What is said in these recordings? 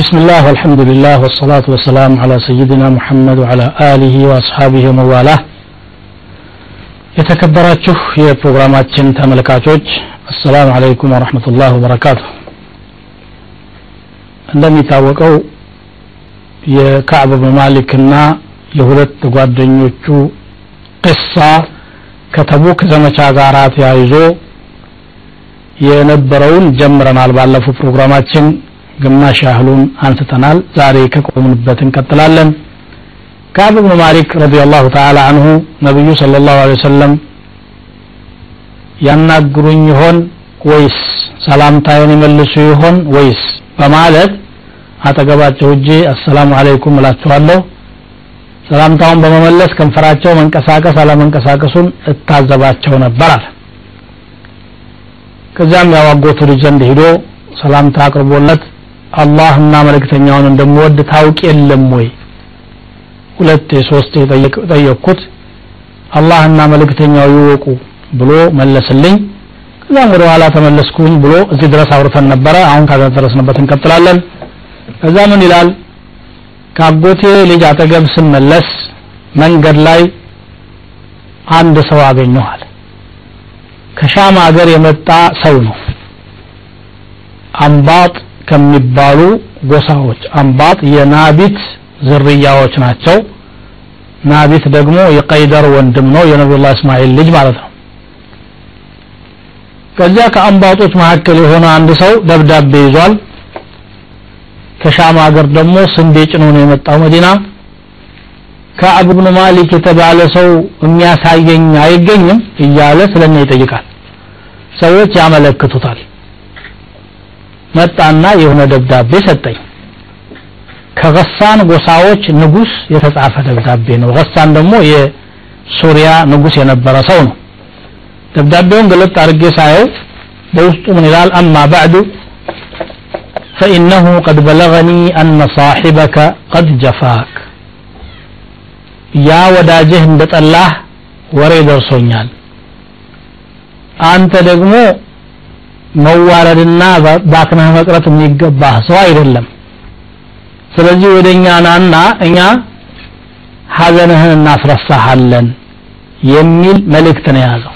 بسم الله والحمد لله والصلاة والسلام على سيدنا محمد وعلى آله وأصحابه ومن والاه የተከበራችሁ የፕሮግራማችን ተመልካቾች አሰላሙ አለይኩም ወረሕመቱላህ ወበረካቱ እንደሚታወቀው የካዕብ ብን ማሊክና የሁለት ጓደኞቹ ቅሳ ከተቡክ ዘመቻ ጋር ተያይዞ የነበረውን ጀምረናል ባለፈው ፕሮግራማችን ግማሽ ያህሉን አንስተናል። ዛሬ ከቆምንበት እንቀጥላለን። ካዕብ ብን ማሊክ ረዲየላሁ ተዓላ አንሁ ነቢዩ ሰለላሁ ዐለይሂ ወሰለም ያናግሩኝ ይሆን ወይስ ሰላምታዬን ይመልሱ ይሆን ወይስ በማለት አጠገባቸው እጄ አሰላሙ አለይኩም እላቸዋለሁ ሰላምታውን በመመለስ ከንፈራቸው መንቀሳቀስ አለመንቀሳቀሱን እታዘባቸው አለ። ከዚያም ያዋጎቱ ልጅ ዘንድ ሂዶ ሰላምታ አቅርቦለት አላህና መልእክተኛውን እንደምወድ ታውቅ የለም ወይ? ሁለቴ ሶስቴ ጠየቅኩት። አላህና መልእክተኛው ይወቁ ብሎ መለስልኝ። ከዛም ወደ ኋላ ተመለስኩኝ ብሎ እዚህ ድረስ አውርተን ነበረ። አሁን ካደረስንበት እንቀጥላለን። ከዛ ምን ይላል? ከአጎቴ ልጅ አጠገብ ስመለስ መንገድ ላይ አንድ ሰው አገኘኋል ከሻም ሀገር የመጣ ሰው ነው። አምባጥ ከሚባሉ ጎሳዎች አምባጥ የናቢት ዝርያዎች ናቸው። ናቢት ደግሞ የቀይደር ወንድም ነው የነቢዩላህ እስማኤል ልጅ ማለት ነው። ከዚያ ከአንባጦች መካከል የሆነ አንድ ሰው ደብዳቤ ይዟል። ከሻም ሀገር ደግሞ ስንዴ ጭኖ ነው የመጣው መዲና። ከአብ ብን ማሊክ የተባለ ሰው የሚያሳየኝ አይገኝም እያለ ስለኛ ይጠይቃል። ሰዎች ያመለክቱታል መጣና የሆነ ደብዳቤ ሰጠኝ ከገሳን ጎሳዎች ንጉስ የተጻፈ ደብዳቤ ነው ገሳን ደግሞ የሱሪያ ንጉስ የነበረ ሰው ነው ደብዳቤውን ገለጥ አድርጌ ሳየው በውስጡ ምን ይላል አማ ባዕዱ فإنه قد بلغني أن صاحبك قد جفاك يا ወዳጅህ እንደጠላህ ወሬ ደርሶኛል አንተ ደግሞ መዋረድና ባክነህ መቅረት የሚገባህ ሰው አይደለም ስለዚህ ወደኛ ናና እኛ ሀዘንህን እናስረሳሃለን የሚል መልእክት ነው የያዘው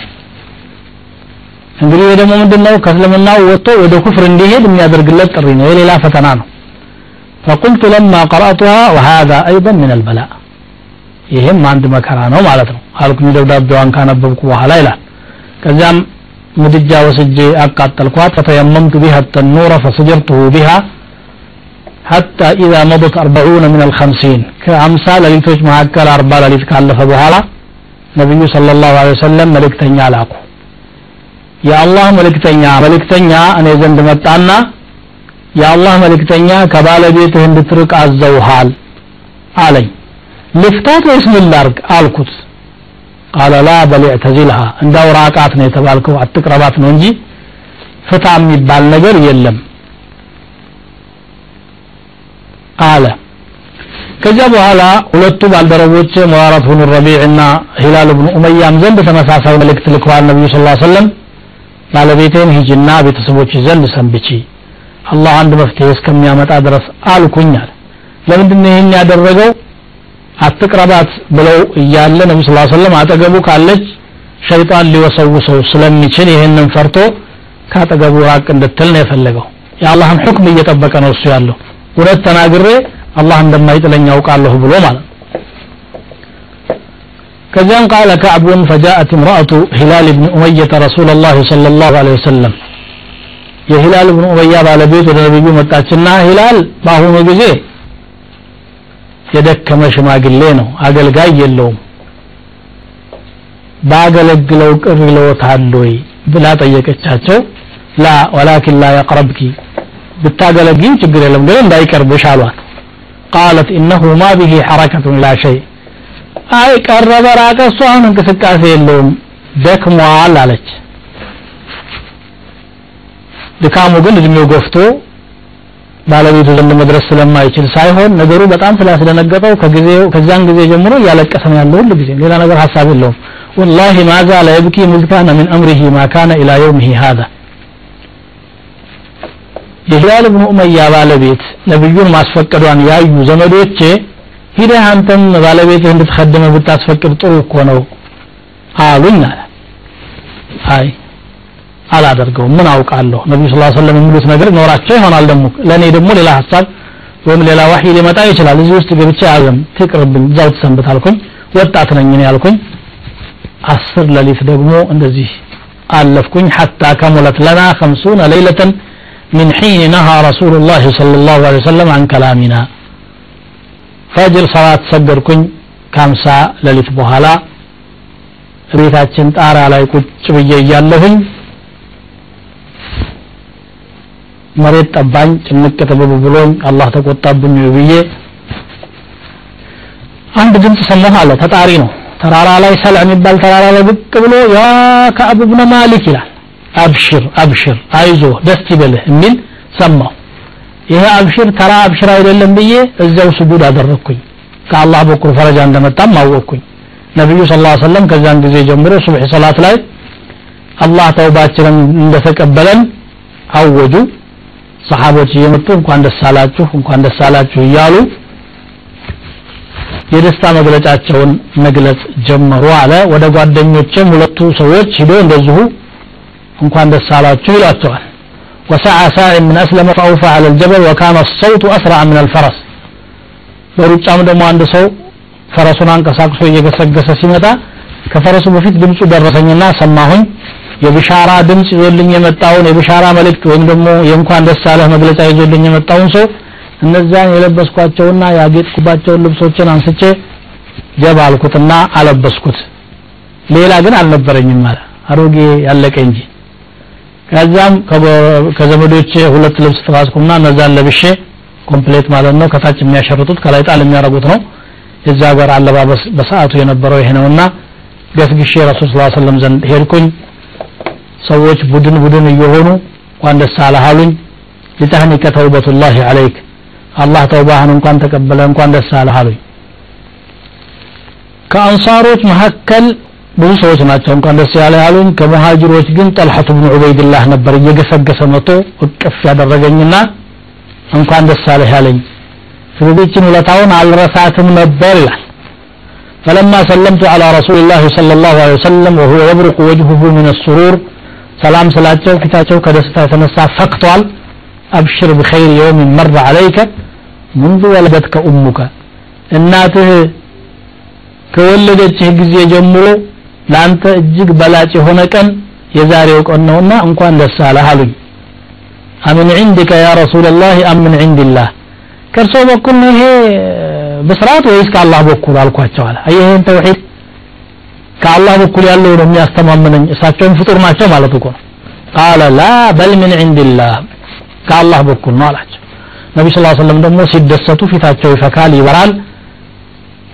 እንግዲህ ይህ ደግሞ ምንድነው ከእስልምናው ወጥቶ ወደ ኩፍር እንዲሄድ የሚያደርግለት ጥሪ ነው የሌላ ፈተና ነው فقلت لما قرأتها وهذا أيضا من البلاء ይህም አንድ መከራ ነው ማለት ነው አልኩኝ ደብዳቤዋን ካነበብኩ በኋላ ይላል ከዚያም ምድጃ ወስጄ አቃጠልኳት ፈተየመምቱ ቢሃ ተኑረ ፈሰጀርቱሁ ቢሃ حتى إذا مضت أربعون من الخمسين كأمسى لليتوش معكال أربع لليت كالف بوهالا نبي صلى الله عليه وسلم ملكتنيا لاكو يا الله ملكتنيا ملكتنيا أنا زند متانا يا الله ملكتنيا كبال بيته እንድትርቅ አዘውሃል አለኝ ልፍታት ወይስ ምን ላርግ አልኩት ቃለ ላ በል ዕተዚልሃ እንዳው ራቃት ነው የተባልከው አትቅረባት ነው እንጂ ፍታ የሚባል ነገር የለም አለ። ከዚያ በኋላ ሁለቱ ባልደረቦች ሙራራት ብኑ ረቢዕ እና ሂላል ብኑ ኡመያም ዘንድ ተመሳሳይ መልእክት ልከዋል። ነቢዩ ስ ሰለም ባለቤቴን ሂጅና ቤተሰቦች ዘንድ ሰንብቺ አላህ አንድ መፍትሄ እስከሚያመጣ ድረስ አልኩኛል ለምንድን ነው ይህን ያደረገው አትቅረባት ብለው እያለ ነቢ ስ ሰለም አጠገቡ ካለች ሸይጣን ሊወሰውሰው ስለሚችል ይህንን ፈርቶ ከአጠገቡ ራቅ እንድትል ነው የፈለገው። የአላህን ሕክም እየጠበቀ ነው እሱ ያለው። እውነት ተናግሬ አላህ እንደማይጥለኝ ያውቃለሁ ብሎ ማለት ከዚያም ቃለ ከዕቡን ፈጃአት እምራአቱ ሂላል ብን ኡመየተ ረሱላ ላህ صለ ላሁ ለ ወሰለም። የሂላል ብን ኡመያ ባለቤት ወደ ነቢዩ መጣችና ሂላል በአሁኑ ጊዜ የደከመ ሽማግሌ ነው። አገልጋይ የለውም። ባገለግለው ቅር ይለዎታል ወይ ብላ ጠየቀቻቸው። ላ ወላኪን ላ የቅረብኪ ብታገለግኝ ችግር የለም ግን እንዳይቀርብሽ አሏት። ቃለት ኢነሁ ማ ብሂ ሐረከቱን ላ ሸይ። አይ ቀረበ ራቀ እሱ አሁን እንቅስቃሴ የለውም። ደክሟል አለች። ድካሙ ግን እድሜው ገፍቶ ባለቤቱ ዘንድ መድረስ ስለማይችል ሳይሆን ነገሩ በጣም ስላስደነገጠው ከጊዜው ከዚያን ጊዜ ጀምሮ እያለቀሰ ነው ያለው ሁሉ ጊዜ ሌላ ነገር ሀሳብ የለውም والله ما زال يبكي مذ كان من أمره ما كان إلى يومه هذا የሂላል ብኑ ኡመያ ባለቤት ነብዩን ማስፈቀዷን ያዩ ዘመዶቼ ሂደህ አንተም ባለቤትህ እንድትኸድመ ብታስፈቅድ ጥሩ እኮ ነው አሉኝ አለ አይ አላደርገውም ምን አውቃለሁ ነብዩ ሰለላሁ ዐለይሂ ወሰለም የሚሉት ነገር ኖራቸው ይሆናል ደግሞ ለኔ ደግሞ ሌላ ሐሳብ ወይም ሌላ ዋህይ ሊመጣ ይችላል እዚህ ውስጥ ገብቼ አዘም ትቅርብኝ እዛው ተሰንብት አልኩኝ ወጣት ነኝ እኔ ያልኩኝ አስር ሌሊት ደግሞ እንደዚህ አለፍኩኝ حتى كملت لنا خمسون ليلة من حين نهى رسول الله صلى الله عليه وسلم عن كلامنا ፈጅር ሰላት ሰገድኩኝ ከሀምሳ ሌሊት በኋላ ቤታችን ጣራ ላይ ቁጭ ብዬ እያለሁኝ መሬት ጠባኝ ጭንቅ ጥብብ ብሎኝ አላህ ተቆጣብኝ ብዬ አንድ ድምፅ ሰማሁ አለ። ተጣሪ ነው። ተራራ ላይ ሰልዕ የሚባል ተራራ ላይ ብቅ ብሎ ያ ከአብ ብነ ማሊክ ይላል። አብሽር አብሽር አይዞ ደስ ይበልህ የሚል ሰማሁ። ይሄ አብሽር ተራ አብሽር አይደለም ብዬ እዚያው ስጁድ አደረግኩኝ ከአላህ በኩል ፈረጃ እንደመጣም አወቅኩኝ። ነቢዩ ስ ላ ሰለም ከዛን ጊዜ ጀምሮ ሱብሒ ሰላት ላይ አላህ ተውባችንን እንደተቀበለን አወጁ ሰሓቦች እየመጡ እንኳን ደስ አላችሁ እንኳን ደስ አላችሁ እያሉ የደስታ መግለጫቸውን መግለጽ ጀመሩ አለ ወደ ጓደኞችም ሁለቱ ሰዎች ሂዶ እንደዚሁ እንኳን ደስ አላችሁ ይሏቸዋል وسعى ساع من أسلم فأوفى على الجبل وكان الصوت أسرع من الفرس በሩጫም ደግሞ አንድ ሰው ፈረሱን አንቀሳቅሶ እየገሰገሰ ሲመጣ ከፈረሱ በፊት ድምፁ ደረሰኝና ሰማሁኝ የብሻራ ድምፅ ይዞልኝ የመጣውን የብሻራ መልእክት ወይም ደግሞ የእንኳን ደስ ያለህ መግለጫ ይዞልኝ የመጣውን ሰው እነዚያን የለበስኳቸውና ያጌጥኩባቸውን ልብሶችን አንስቼ ጀባ አልኩትና አለበስኩት። ሌላ ግን አልነበረኝም አለ። አሮጌ ያለቀ እንጂ። ከዛም ከዘመዶቼ ሁለት ልብስ ተዋስኩና እነዛን ለብሼ complete ማለት ነው ከታች የሚያሸርጡት ከላይ ጣል የሚያደርጉት ነው። የዛ ሀገር አለባበስ በሰዓቱ የነበረው ይሄ ነውና ገስግሼ ረሱል ስ ሰለም ዘንድ ሄድኩኝ ሰዎች ቡድን ቡድን እየሆኑ እንኳን ደስ አለህ አሉኝ ሊተህኒከ ተውበቱላሂ አለይክ አላህ ተውባህን እንኳን ተቀበለ እንኳን ደስ አለህ አሉኝ ከአንሳሮች መካከል ብዙ ሰዎች ናቸው እንኳን ደስ ያለ ያሉኝ ከሙሃጅሮች ግን ጠልሐት ብን ዑበይድላህ ነበር እየገሰገሰ መጥቶ እቅፍ ያደረገኝና እንኳን ደስ አለህ ያለኝ ስለዚህችን ውለታውን አልረሳትም ነበር ይላል فلما سلمت على رسول الله صلى الله عليه وسلم وهو يبرق وجهه من السرور ሰላም ስላቸው ፊታቸው ከደስታ የተነሳ ፈክቷል አብሽር ብኸይር የውም መር አለይከ منذ ወለደትከ ኡሙከ እናትህ ከወለደችህ ጊዜ ጀምሮ ለአንተ እጅግ በላጭ የሆነ ቀን የዛሬው ቀን ነውና እንኳን ደስ አለህ አሉኝ። አምን ዒንድከ ያ ረሱላላህ አም ምን ዒንድላህ። ከእርሶ በኩል ነው ይሄ ብስራት ወይስ ከአላህ በኩል አልኳቸው አለ። ተውሒድ ከአላህ በኩል ያለው ነው የሚያስተማምነኝ እሳቸውም ፍጡር ናቸው ማለት እኮ ነው። ቃለ ላ በል ምን ዒንድላህ? ከአላህ በኩል ነው አላቸው። ነቢ ስ ሰለም ደግሞ ሲደሰቱ ፊታቸው ይፈካል ይበራል።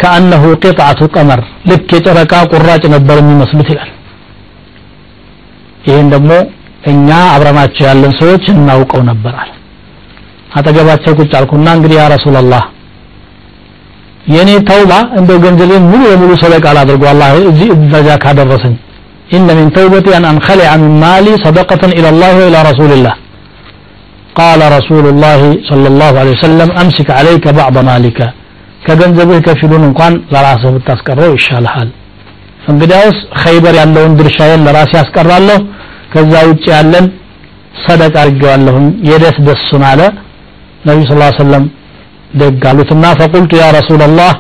ከአነሁ ቂጥዓቱ ቀመር ልክ የጨረቃ ቁራጭ ነበር የሚመስሉት ይላል። ይህን ደግሞ እኛ አብረናቸው ያለን ሰዎች እናውቀው ነበራል አጠገባቸው ቁጭ አልኩና እንግዲህ ያ ረሱላላህ የእኔ ተውባ እንደው ገንዘቤን ሙሉ በሙሉ ሰደቃ ላድርጎ አላህ እዚህ ደረጃ ካደረሰኝ إن من توبتي أن أنخلع من مالي صدقة إلى الله وإلى رسول الله قال رسول الله صلى الله عليه وسلم أمسك عليك بعض مالك ከገንዘብህ ከፊሉን እንኳን ለራስህ ብታስቀረው ይሻልሃል እንግዲያውስ ኸይበር ያለውን ድርሻዬን ለራሴ ያስቀራለሁ ከዛ ውጭ ያለን ሰደቃ አድርጌዋለሁኝ የደስ ደሱን አለ ነቢዩ ስ ሰለም ደግ አሉትና ፈቁልቱ ያ ረሱላላህ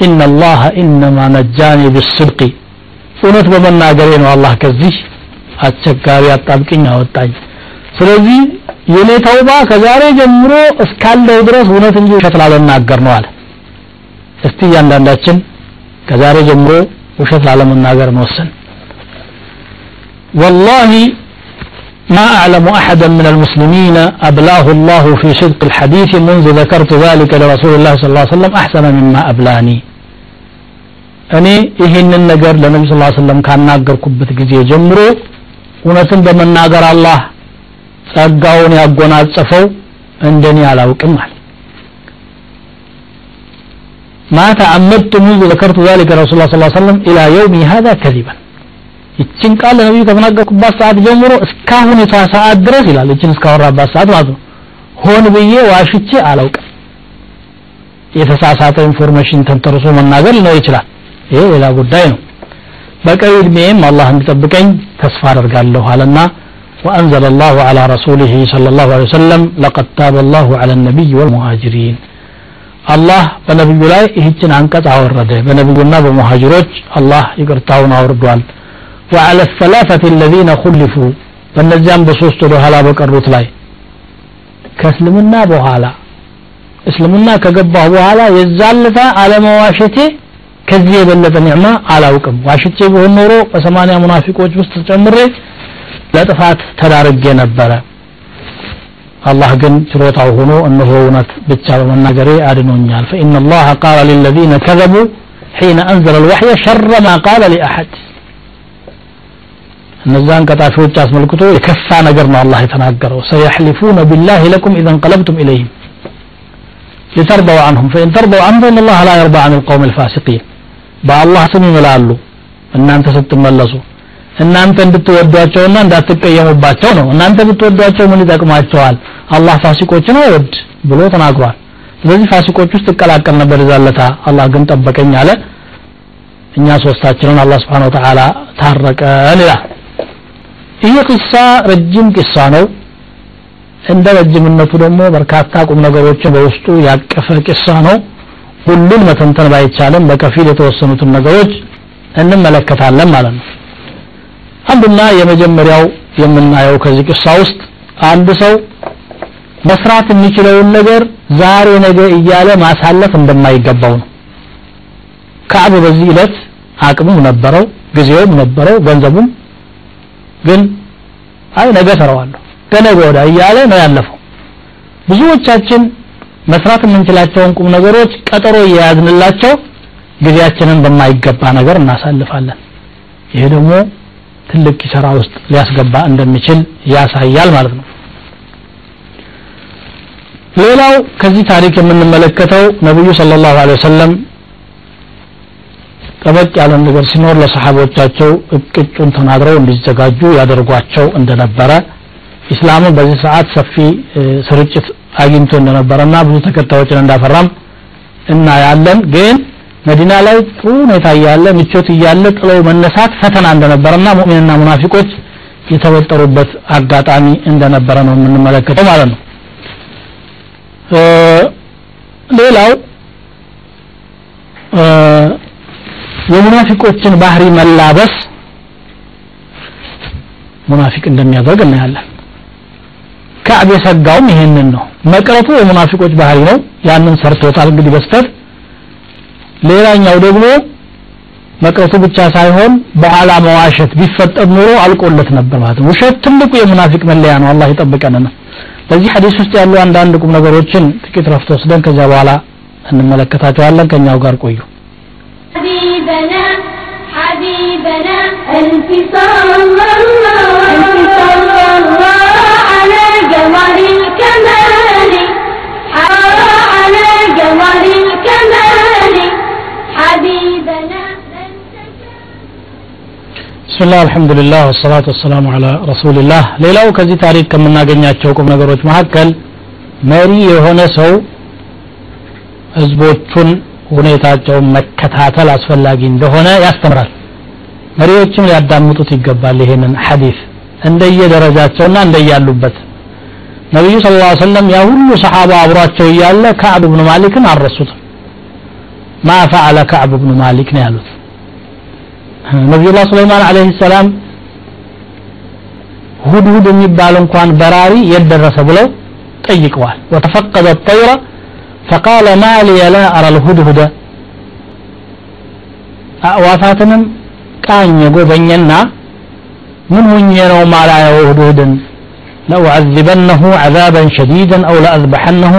ኢነላህ ኢነማ ነጃኒ ቢስድቂ። እውነት በመናገሬ ነው አላህ ከዚህ አስቸጋሪ አጣብቅኝ አወጣኝ። ስለዚህ የኔ ተውባ ከዛሬ ጀምሮ እስካለው ድረስ እውነት እንጂ ውሸት ላለናገር ነው አለ። እስቲ እያንዳንዳችን ከዛሬ ጀምሮ ውሸት ላለመናገር መወሰን። ወላሂ ما أعلم أحدا من المسلمين أبلاه الله في صدق الحديث منذ ذكرت ذلك لرسول الله صلى الله عليه وسلم أحسن مما أبلاني እኔ ይህንን ነገር ለነቢ ስ ሰለም ካናገርኩበት ጊዜ ጀምሮ እውነትን በመናገር አላህ ጸጋውን ያጎናጸፈው እንደኔ አላውቅም አለ ما تعمدت منذ ذكرت ذلك رسول الله صلى الله عليه وسلم إلى يومي هذا كذبا ይችን ቃል ለነቢዩ ከተናገርኩባት ሰዓት ጀምሮ እስካሁን የቷ ሰዓት ድረስ ይላል ይችን እስካወራባት ሰዓት ማለት ነው ሆን ብዬ ዋሽቼ አላውቅም የተሳሳተ ኢንፎርሜሽን ተንተርሶ መናገር ሊኖር ይችላል ይሄ ሌላ ጉዳይ ነው በቀሪ እድሜም አላህ እንዲጠብቀኝ ተስፋ አደርጋለሁ አለና وأنزل الله على رسوله صلى الله عليه وسلم لقد تاب الله على النبي والمهاجرين الله በነብዩ ላይ ይህችን አንቀጽ አወረደ በነብዩና በሙሃጅሮች አላህ ይቅርታውን አውርዷል وعلى الثلاثة الذين خلفوا በእነዚያም በሶስት ወደ ኋላ በቀሩት ላይ ከእስልምና በኋላ እስልምና ከገባሁ በኋላ የዛለታ አለመዋሸቴ ከዚህ የበለጠ ኒዕማ አላውቅም ዋሽቼ ቢሆን ኖሮ በሰማንያ ሙናፊቆች ውስጥ ጨምሬ ለጥፋት ተዳርጌ ነበረ አላህ ግን ችሮታው ሆኖ እነሆ እውነት ብቻ በመናገሬ አድኖኛል فإن الله قال للذين كذبوا حين أنزل الوحي شر ما قال لأحد እነዛን ቀጣፊዎች አስመልክቶ የከፋ ነገር ነው አላህ የተናገረው። ሰየሕሊፉነ ቢላህ ለኩም ኢዘ እንቀለብቱም ኢለይህም ሊተርበው አንሁም። ፈኢን ተርበው አንሁ ኢነላህ ላ የርባ አን ልቀውም ልፋሲቂን በአላህ ስም ይምላሉ። እናንተ ስትመለሱ እናንተ እንድትወዷቸውና እንዳትቀየሙባቸው ነው። እናንተ ብትወዷቸው ምን ይጠቅማቸዋል? አላህ ፋሲቆችን አይወድ ብሎ ተናግሯል። ስለዚህ ፋሲቆች ውስጥ እቀላቀል ነበር ዛለታ አላህ ግን ጠበቀኝ አለ። እኛ ሶስታችንን አላህ ስብሓን ወተላ ታረቀን ይላል። ይህ ቂሳ ረጅም ቂሳ ነው። እንደ ረጅምነቱ ደግሞ በርካታ ቁም ነገሮችን በውስጡ ያቀፈ ቂሳ ነው። ሁሉን መተንተን ባይቻልም በከፊል የተወሰኑትን ነገሮች እንመለከታለን ማለት ነው። አንዱና የመጀመሪያው የምናየው ከዚህ ቂሳ ውስጥ አንድ ሰው መስራት የሚችለውን ነገር ዛሬ ነገ እያለ ማሳለፍ እንደማይገባው ነው። ከዕብ በዚህ ዕለት አቅሙም ነበረው ጊዜውም ነበረው ገንዘቡም ግን አይ ነገ ሰራዋለሁ ከነገ ወዳ እያለ ነው ያለፈው። ብዙዎቻችን መስራት የምንችላቸውን ቁም ነገሮች ቀጠሮ እየያዝንላቸው ጊዜያችንን በማይገባ ነገር እናሳልፋለን። ይሄ ደግሞ ትልቅ ኪሰራ ውስጥ ሊያስገባ እንደሚችል ያሳያል ማለት ነው። ሌላው ከዚህ ታሪክ የምንመለከተው ነብዩ ሰለላሁ ዐለይሂ ወሰለም ጠበቅ ያለ ነገር ሲኖር ለሰሓቦቻቸው እቅጩን ተናግረው እንዲዘጋጁ ያደርጓቸው እንደነበረ ኢስላምን በዚህ ሰዓት ሰፊ ስርጭት አግኝቶ እንደነበረና ብዙ ተከታዮችን እንዳፈራም እናያለን። ግን መዲና ላይ ጥሩ ሁኔታ እያለ ምቾት እያለ ጥለው መነሳት ፈተና እንደነበረና ሙእሚንና ሙናፊቆች የተወጠሩበት አጋጣሚ እንደነበረ ነው የምንመለከተው ማለት ነው። ሌላው የሙናፊቆችን ባህሪ መላበስ ሙናፊቅ እንደሚያደርግ እናያለን። ከዕብ የሰጋውም ይሄንን ነው። መቅረቱ የሙናፊቆች ባህሪ ነው። ያንን ሰርቶታል እንግዲህ በስተት። ሌላኛው ደግሞ መቅረቱ ብቻ ሳይሆን በኋላ መዋሸት ቢፈጠር ኑሮ አልቆለት ነበር ማለት ነው። ውሸት ትልቁ የሙናፊቅ መለያ ነው። አላህ ይጠብቀንና በዚህ ሐዲስ ውስጥ ያሉ አንዳንድ ቁም ነገሮችን ጥቂት ረፍት ወስደን ከዚያ በኋላ እንመለከታቸዋለን። ከኛው ጋር ቆዩ حبيبنا حبيبنا ألف صلى الله ألف صلى الله على جمر الكمال على جمر الكمال حبيبنا بسم الله الحمد لله والصلاة والسلام على رسول الله ሌላው ከዚህ ታሪክ ከምናገኛቸው ቁም ነገሮች መካከል መሪ የሆነ ሰው ህዝቦቹን ሁኔታቸውን መከታተል አስፈላጊ እንደሆነ ያስተምራል። መሪዎችም ሊያዳምጡት ይገባል ይሄንን ሐዲስ እንደየደረጃቸውና እንደያሉበት። ነቢዩ ስለ ላ ሰለም ያ ሁሉ ሰሓባ አብሯቸው እያለ ከዕብ ብኑ ማሊክን አልረሱትም ማ ፈዓለ ከዕብ ብኑ ማሊክ ነው ያሉት። ነቢዩላህ ሱለይማን አለህ ሰላም ሁድሁድ የሚባል እንኳን በራሪ የት ደረሰ ብለው ጠይቀዋል። ወተፈቀደ ጠይረ فقال ما لي لا أرى الهدهد أعوافاتنم كان يقوبنينا من هنينا ما لا يهدهد لأعذبنه عذابا شديدا أو لأذبحنه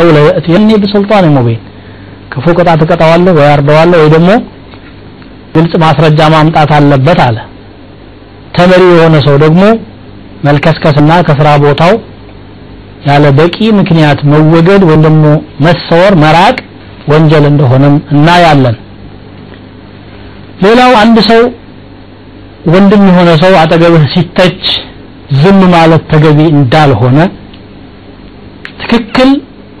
أو ليأتيني بسلطان مبين كفو قطعة قطع والله ويرضى والله ويدمو ግልጽ ማስረጃ ማምጣት አለበት አለ ተመሪ የሆነ ሰው ደግሞ መልከስከስና ከስራ ቦታው ያለ በቂ ምክንያት መወገድ ወይም ደግሞ መሰወር መራቅ ወንጀል እንደሆነም እናያለን። ሌላው አንድ ሰው ወንድም የሆነ ሰው አጠገብህ ሲተች ዝም ማለት ተገቢ እንዳልሆነ ትክክል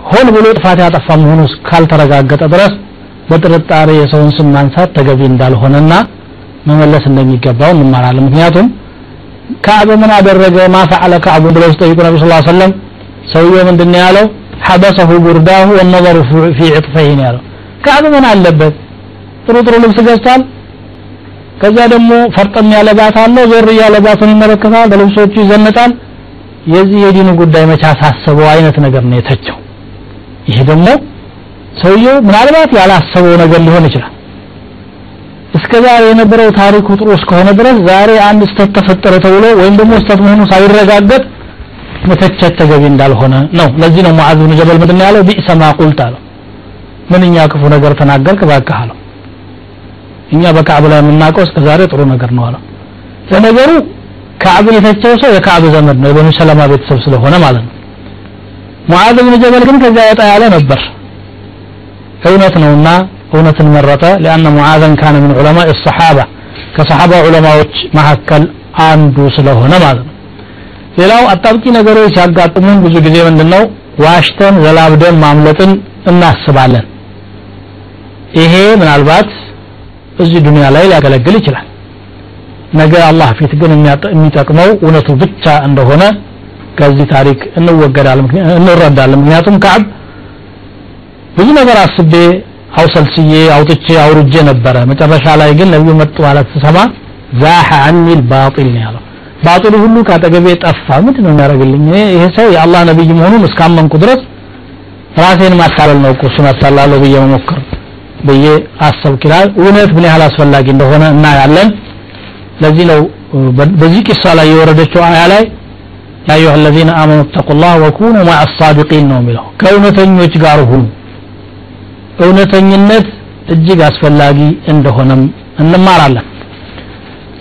ሆን ብሎ ጥፋት ያጠፋ መሆኑ ካልተረጋገጠ ድረስ በጥርጣሬ የሰውን ስም ማንሳት ተገቢ እንዳልሆነና መመለስ እንደሚገባው እንማራለን። ምክንያቱም ካዕብ ምን አደረገ? ማ ፈዓለ ካዕቡ ብለው ሲጠይቁ ነቢ ስ ሰለም ሰውየው ምንድን ነው ያለው? ሐበሰሁ ቡርዳሁ ወነظሩ ፊ ዕጥፈይን ያለው። ካዕብ ምን አለበት? ጥሩ ጥሩ ልብስ ገዝቷል። ከዛ ደግሞ ፈርጠም ያለ ባት አለው። ዞር እያለ ባቱን ይመለከታል። በልብሶቹ ይዘንጣል የዚህ የዲኑ ጉዳይ መቻ ሳሰበው አይነት ነገር ነው የተቸው። ይሄ ደግሞ ሰውየው ምናልባት ያላሰበው ነገር ሊሆን ይችላል። እስከ ዛሬ የነበረው ታሪኩ ጥሩ እስከሆነ ድረስ ዛሬ አንድ ስተት ተፈጠረ ተብሎ ወይም ደግሞ ስተት መሆኑ ሳይረጋገጥ መተቸት ተገቢ እንዳልሆነ ነው። ለዚህ ነው ሙዓዝ ብን ጀበል ምንድን ያለው? ቢእሰ ማ ቁልት አለው። ምንኛ ክፉ ነገር ተናገርክ እባክህ አለው። እኛ በካዕብ ላይ የምናውቀው እስከ ዛሬ ጥሩ ነገር ነው አለው። ለነገሩ ካዕብን የተቸው ሰው የካዕብ ዘመድ ነው የበኑ ሰለማ ቤተሰብ ስለሆነ ማለት ነው። ሙዓዝ ብን ጀበል ግን ከዚያ ወጣ ያለ ነበር። እውነት ነውና እውነትን መረጠ። ሊአነ ሙዓዘን ካነ ምን ዑለማ ሰሓባ ከሰሓባ ዑለማዎች መካከል አንዱ ስለሆነ ማለት ነው ሌላው አጣብቂ ነገሮች ሲያጋጥሙን ብዙ ጊዜ ምንድነው? ዋሽተን ዘላብደን ማምለጥን እናስባለን። ይሄ ምናልባት እዚህ ዱንያ ላይ ሊያገለግል ይችላል። ነገ አላህ ፊት ግን የሚጠቅመው እውነቱ ብቻ እንደሆነ ከዚህ ታሪክ እንወገዳለን ምክንያቱም ከዓብ ብዙ ነገር አስቤ አውሰልስዬ አውጥቼ አውርጄ ነበረ። መጨረሻ ላይ ግን ነቢዩ መጡ ማለት ስሰማ ዛሐ አኒ ልባጢል ነው ያለው ባጢሉ ሁሉ ካጠገቤ ጠፋ። ምንድን ነው የሚያደርግልኝ? ይሄ ሰው የአላህ ነቢይ መሆኑን እስካመንኩ ድረስ ራሴን ማታለል ነው እኮ እሱን አታላለሁ ብዬ መሞከር ብዬ አሰብክ ይላል። እውነት ምን ያህል አስፈላጊ እንደሆነ እናያለን። ለዚህ ነው በዚህ ቂሳ ላይ የወረደችው አያ ላይ ያ አዩሃ አለዚነ አመኑ ተቁላህ ወኩኑ ማዕ አሳዲቂን ነው የሚለው። ከእውነተኞች ጋር ሁኑ። እውነተኝነት እጅግ አስፈላጊ እንደሆነም እንማራለን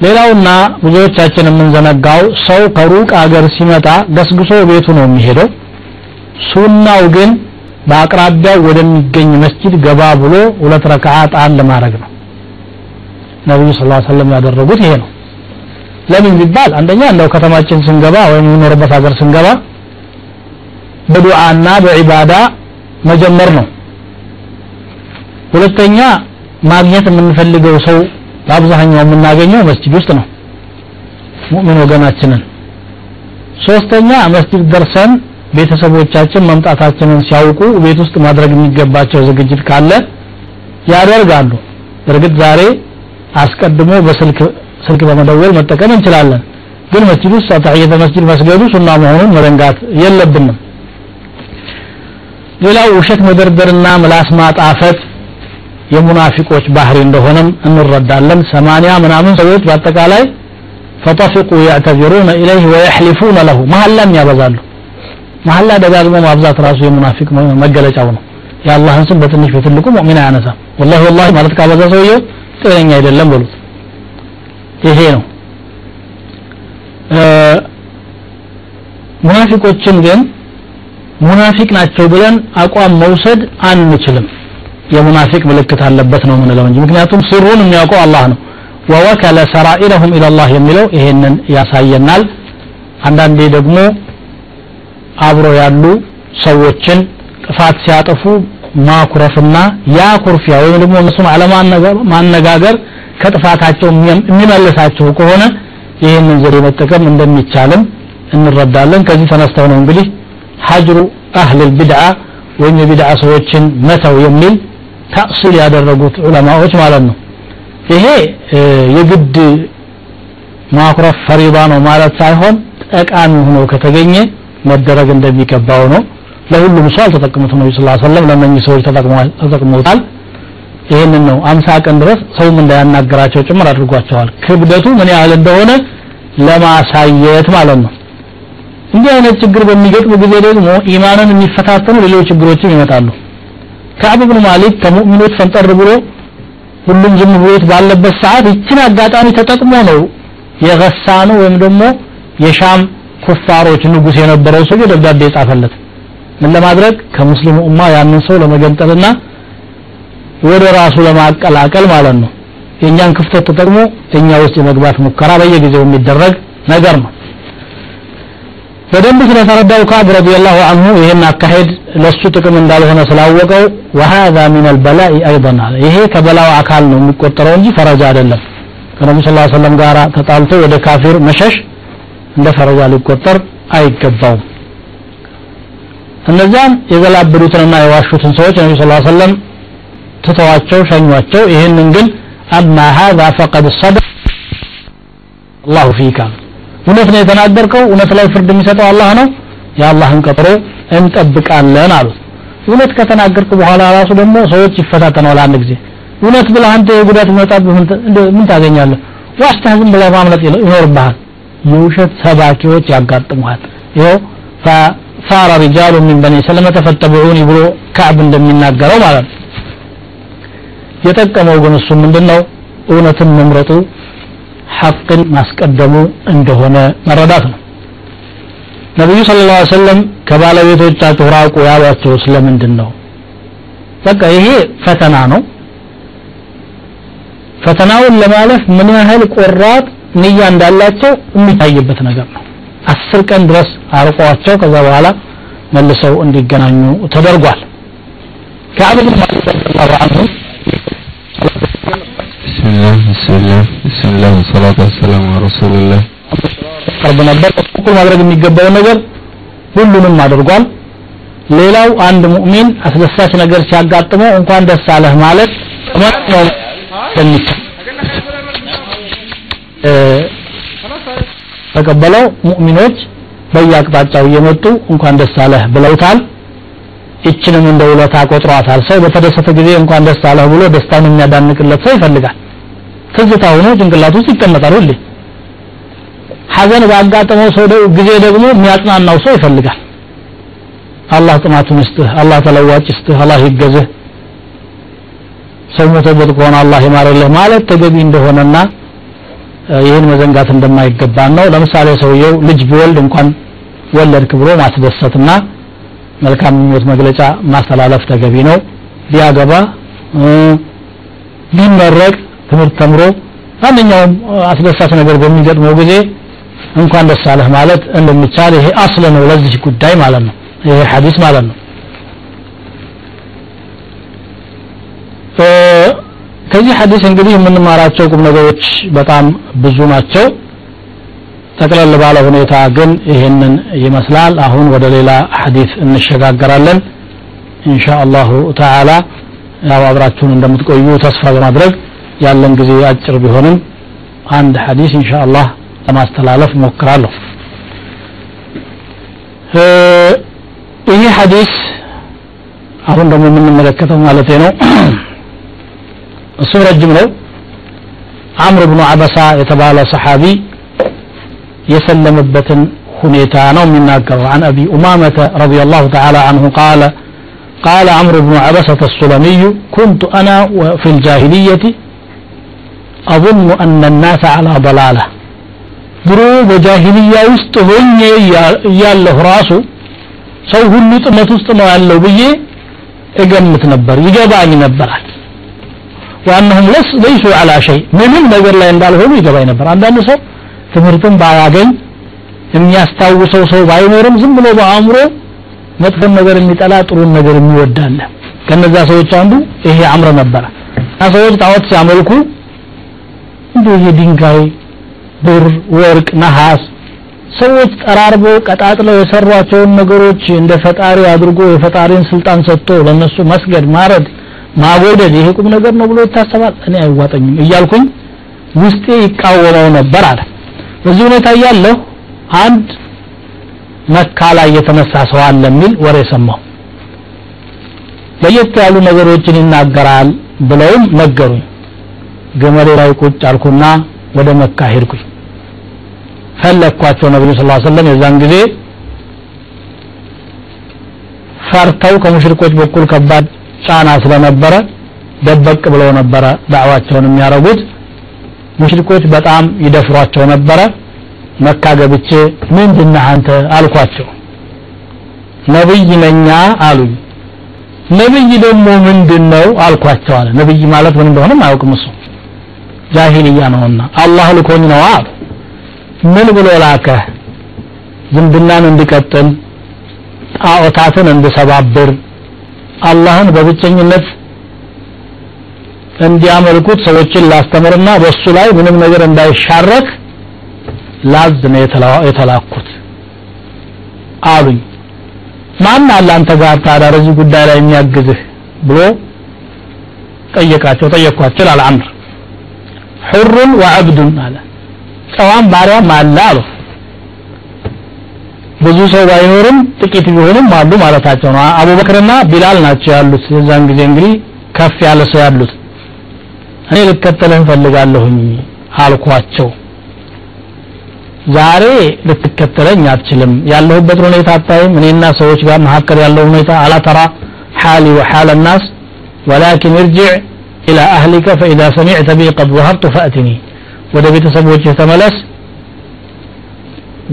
ሌላውና ብዙዎቻችን የምንዘነጋው ሰው ከሩቅ አገር ሲመጣ ገስግሶ ቤቱ ነው የሚሄደው። ሱናው ግን በአቅራቢያው ወደሚገኝ መስጂድ ገባ ብሎ ሁለት ረክዓ ጣል ለማድረግ ነው። ነቢዩ ስ ሰለም ያደረጉት ይሄ ነው። ለምን ቢባል አንደኛ እንደው ከተማችን ስንገባ ወይም የምኖርበት ሀገር ስንገባ በዱዓና በዒባዳ መጀመር ነው። ሁለተኛ ማግኘት የምንፈልገው ሰው በአብዛኛው የምናገኘው መስጂድ ውስጥ ነው። ሙእሚን ወገናችንን። ሶስተኛ መስጂድ ደርሰን ቤተሰቦቻችን መምጣታችንን ሲያውቁ ቤት ውስጥ ማድረግ የሚገባቸው ዝግጅት ካለ ያደርጋሉ። እርግጥ ዛሬ አስቀድሞ በስልክ ስልክ በመደወል መጠቀም እንችላለን። ግን መስጂድ ውስጥ ተሕየተ መስጂድ መስገዱ ሱና መሆኑን መዘንጋት የለብንም። ሌላው ውሸት መደርደርና ምላስ ማጣፈጥ የሙናፊቆች ባህሪ እንደሆነም እንረዳለን። ሰማንያ ምናምን ሰዎች በአጠቃላይ ፈጠፊቁ ያዕተዚሩነ ኢለይህ ወየሕሊፉነ ለሁ መሀላም ያበዛሉ። መሀላ ደጋግሞ ማብዛት ራሱ የሙናፊቅ መገለጫው ነው። የአላህን ስም በትንሽ በትልቁ ሙእሚን አያነሳም። ወላሂ ወላሂ ማለት ካበዛ ሰውየው ጤነኛ አይደለም በሉት። ይሄ ነው። ሙናፊቆችን ግን ሙናፊቅ ናቸው ብለን አቋም መውሰድ አንችልም የሙናፊቅ ምልክት አለበት ነው የምንለው እንጂ። ምክንያቱም ስሩን የሚያውቀው አላህ ነው። ወወከለ ሰራኢረሁም ኢለላህ የሚለው ይሄንን ያሳየናል። አንዳንዴ ደግሞ አብሮ ያሉ ሰዎችን ጥፋት ሲያጠፉ ማኩረፍና ያ ኩርፊያ ወይም ደግሞ እነሱን አለማነጋገር ከጥፋታቸው የሚመልሳቸው ከሆነ ይህንን ዘዴ መጠቀም እንደሚቻልም እንረዳለን። ከዚህ ተነስተው ነው እንግዲህ ሀጅሩ አህል ልቢድዓ ወይም የቢድዓ ሰዎችን መተው የሚል ተእሲል ያደረጉት ዑለማዎች ማለት ነው። ይሄ የግድ ማኩረፍ ፈሪባ ነው ማለት ሳይሆን ጠቃሚ ሆኖ ከተገኘ መደረግ እንደሚገባው ነው። ለሁሉም ሰው አልተጠቀሙትም ነቢ ስ ሰለም ለእነኚህ ሰዎች ተጠቅመውታል። ይህንን ነው አምሳ ቀን ድረስ ሰውም እንዳያናገራቸው ጭምር አድርጓቸዋል። ክብደቱ ምን ያህል እንደሆነ ለማሳየት ማለት ነው። እንዲህ አይነት ችግር በሚገጥም ጊዜ ደግሞ ኢማንን የሚፈታተኑ ሌሎች ችግሮችም ይመጣሉ ከዕብ ብን ማሊክ ከሙእሚኖች ፈንጠር ብሎ ሁሉም ዝም ብሎት ባለበት ሰዓት ይችን አጋጣሚ ተጠቅሞ ነው የገሳኑ ወይም ደግሞ የሻም ኩፋሮች ንጉስ የነበረው ሰው ደብዳቤ የጻፈለት። ምን ለማድረግ? ከሙስሊሙ ኡማ ያንን ሰው ለመገንጠልና ወደ ራሱ ለማቀላቀል ማለት ነው። የእኛን ክፍተት ተጠቅሞ እኛ ውስጥ የመግባት ሙከራ በየጊዜው የሚደረግ ነገር ነው በደንብ ስለተረዳው ካብ ረዲየላሁ አንሁ ይሄን አካሄድ ለሱ ጥቅም እንዳልሆነ ስላወቀው ወሃዛ ሚን አልበላኢ አይደን ይሄ ከበላው አካል ነው የሚቆጠረው እንጂ ፈረጃ አይደለም። ከነቢ ስ ሰለም ጋር ተጣልቶ ወደ ካፊር መሸሽ እንደ ፈረጃ ሊቆጠር አይገባውም። እነዚያን የገላበዱትንና የዋሹትን ሰዎች ነቢ ስ ሰለም ትተዋቸው ሸኟቸው። ይህንን ግን አማ ሃዛ ፈቀድ ሰደ አላሁ ፊካ እውነት ነው የተናገርከው? እውነት ላይ ፍርድ የሚሰጠው አላህ ነው? የአላህን ቀጠሮ እንጠብቃለን አሉት እውነት ከተናገርክ በኋላ ራሱ ደግሞ ሰዎች ይፈታተናል አንድ ጊዜ። እውነት ብለህ አንተ የጉዳት መጣብህ ምን ታገኛለህ? ዋሽተህ ዝም ብለህ ማምለጥ ይኖርብሃል። የውሸት ሰባኪዎች ያጋጥሙሃል። ይኸው ፈሳረ ሪጃሉ ሚን በኒ ሰለመተ ፈተብዑኒ ብሎ ከዕብ እንደሚናገረው ማለት ነው። የጠቀመው ግን እሱ ምንድነው? እውነትን መምረጡ ሐቅን ማስቀደሙ እንደሆነ መረዳት ነው። ነቢዩ ስለ ላ ሰለም ከባለቤቶቻችሁ ራቁ ያሏቸው ስለምንድን ነው በቃ ይሄ ፈተና ነው። ፈተናውን ለማለፍ ምን ያህል ቆራጥ ንያ እንዳላቸው የሚታይበት ነገር ነው። አስር ቀን ድረስ አርቋቸው ከዛ በኋላ መልሰው እንዲገናኙ ተደርጓል። ከአብ ብን ማሊክ ብስሚላህ ብስሚላህ ወሰላቱ ወሰላሙ ረሱልላህ። ቀርብ ነበር። ሹክር ማድረግ የሚገባው ነገር ሁሉንም አድርጓል። ሌላው አንድ ሙእሚን አስደሳች ነገር ሲያጋጥመው እንኳን ደስ አለህ ማለት ከማንኛውም በሚቻል ተቀበለው ሙእሚኖች በየአቅጣጫው እየመጡ እንኳን ደስ አለህ ብለውታል። ይችንም እንደ ውለታ ቆጥሯታል። ሰው በተደሰተ ጊዜ እንኳን ደስ አለህ ብሎ ደስታውን የሚያዳንቅለት ሰው ይፈልጋል። ትዝታ ሆኖ ጭንቅላት ውስጥ ይቀመጣል ሁሌ ሐዘን ባጋጠመው ሰው ጊዜ ደግሞ የሚያጽናናው ሰው ይፈልጋል። አላህ ጥናቱን ይስጥህ አላህ ተለዋጭ ይስጥህ አላህ ይገዝህ። ሰው ሞቶበት ከሆነ አላህ ይማርልህ ማለት ተገቢ እንደሆነና ይህን መዘንጋት እንደማይገባን ነው። ለምሳሌ ሰውየው ልጅ ቢወልድ እንኳን ወለድክ ብሎ ማስደሰትና መልካም ምኞት መግለጫ ማስተላለፍ ተገቢ ነው። ቢያገባ ቢመረቅ ትምህርት ተምሮ ማንኛውም አስደሳች ነገር በሚገጥመው ጊዜ እንኳን ደስ አለህ ማለት እንደሚቻል ይሄ አስለ ነው ለዚህ ጉዳይ ማለት ነው። ይሄ ሐዲስ ማለት ነው። ከዚህ ሐዲስ እንግዲህ የምንማራቸው ቁም ነገሮች በጣም ብዙ ናቸው። ጠቅለል ባለ ሁኔታ ግን ይህንን ይመስላል። አሁን ወደ ሌላ ሐዲስ እንሸጋገራለን። ኢንሻ አላሁ ተዓላ። ያው አብራችሁን እንደምትቆዩ ተስፋ በማድረግ ያለን ጊዜ አጭር ቢሆንም አንድ ሐዲስ ኢንሻ አላህ ለማስተላለፍ ሞክራለሁ ይህ ሐዲስ አሁን ደግሞ የምንመለከተው ማለት ነው እሱ ረጅም ነው አምር ብኑ አበሳ የተባለ ሰሓቢ የሰለመበትን ሁኔታ ነው የሚናገረው عن أبي أمامة رضي الله تعالى عنه قال قال عمرو بن عبسة السلمي كنت أنا في الجاهلية أظن أن الناس على ضلالة ድሮ በጃሂልያ ውስጥ ሆኜ እያለሁ ራሱ ሰው ሁሉ ጥመት ውስጥ ነው ያለው ብዬ እገምት ነበር ይገባኝ ነበራል ዋናሁም ለስ ለይሱ አላ ሸይ ምንም ነገር ላይ እንዳልሆኑ ይገባኝ ነበር አንዳንድ ሰው ትምህርትን ባያገኝ የሚያስታውሰው ሰው ባይኖርም ዝም ብሎ በአእምሮ መጥፎን ነገር የሚጠላ ጥሩን ነገር የሚወዳለ ከነዛ ሰዎች አንዱ ይሄ አምረ ነበረ እና ሰዎች ጣዖት ሲያመልኩ እንደ የድንጋይ ብር ወርቅ ነሐስ ሰዎች ጠራርበው ቀጣጥለው የሰሯቸውን ነገሮች እንደ ፈጣሪ አድርጎ የፈጣሪን ስልጣን ሰጥቶ ለነሱ መስገድ ማረድ ማጎደድ ይሄ ቁም ነገር ነው ብሎ ይታሰባል። እኔ አይዋጠኝም እያልኩኝ ውስጤ ይቃወመው ነበር አለ። በዚህ ሁኔታ እያለሁ አንድ መካ ላይ የተነሳ ሰው አለ የሚል ወሬ ሰማሁ። ለየት ያሉ ነገሮችን ይናገራል ብለውም ነገሩኝ ገመዴ ላይ ቁጭ አልኩና ወደ መካ ሄድኩኝ። ፈለግኳቸው ነብዩ ስ ሰለም የዛን ጊዜ ፈርተው ከሙሽሪኮች በኩል ከባድ ጫና ስለነበረ ደበቅ ብለው ነበረ ዳዕዋቸውን የሚያረጉት። ሙሽሪኮች በጣም ይደፍሯቸው ነበረ። መካ ገብቼ ምንድነህ አንተ? አልኳቸው። ነብይ ነኛ አሉኝ። ነብይ ደግሞ ምንድነው? አልኳቸው አለ። ነብይ ማለት ምን እንደሆነም አያውቅም እሱ ጃሂልያ ነውና አላህ ልኮኝ ነው አሉ። ምን ብሎ ላከህ? ዝምድናን እንድቀጥል ጣዖታትን እንድሰባብር አላህን በብቸኝነት እንዲያመልኩት ሰዎችን ላስተምርና በሱ ላይ ምንም ነገር እንዳይሻረክ ላዝ ነው የተላኩት አሉኝ። ማን አለ አንተ ጋር ታዲያ ጉዳይ ላይ የሚያግዝህ ብሎ ጠየቃቸው። ጠየቅኳቸው አለ አምር ሑሩን ወዐብዱን አለ ጨዋም ባሪያም አለ አሉ ብዙ ሰው ባይኖርም ጥቂት ቢሆንም አሉ ማለታቸው ነው አቡበክርና ቢላል ናቸው ያሉት የዛን ጊዜ እንግዲህ ከፍ ያለ ሰው ያሉት እኔ ልከተልህ እንፈልጋለሁኝ አልኳቸው ዛሬ ልትከተለኝ አትችልም ያለሁበትን ሁኔታ አታይም እኔና ሰዎች ጋር መካከል ያለው ሁኔታ አላተራ حالي وحال الناس ولكن ارجع إلى أهلك فإذا سمعت بي قد ظهرت فأتني ወደ ቤተሰቦችህ ተመለስ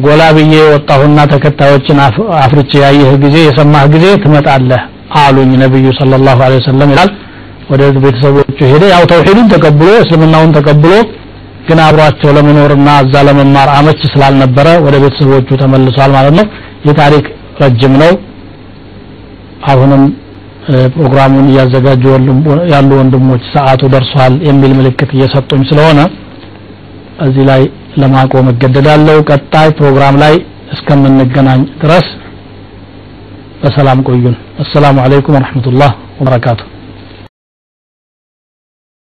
ጎላ ብዬ ወጣሁና ተከታዮችን አፍርቼ ያየህ ጊዜ የሰማህ ጊዜ ትመጣለህ አሉኝ ነብዩ ሰለላሁ ዐለይሂ ወሰለም ይላል ወደ ቤተሰቦቹ ሄደ ያው ተውሂዱን ተቀብሎ እስልምናውን ተቀብሎ ግን አብሯቸው ለመኖርና እዛ ለመማር አመች ስላልነበረ ወደ ቤተሰቦቹ ተመልሷል ማለት ነው ይህ ታሪክ ረጅም ነው አሁንም ፕሮግራሙን እያዘጋጁ ያሉ ወንድሞች ሰዓቱ ደርሷል የሚል ምልክት እየሰጡኝ ስለሆነ እዚህ ላይ ለማቆም እገደዳለሁ። ቀጣይ ፕሮግራም ላይ እስከምንገናኝ ድረስ በሰላም ቆዩን። አሰላሙ አለይኩም ወረሕመቱላህ ወበረካቱሁ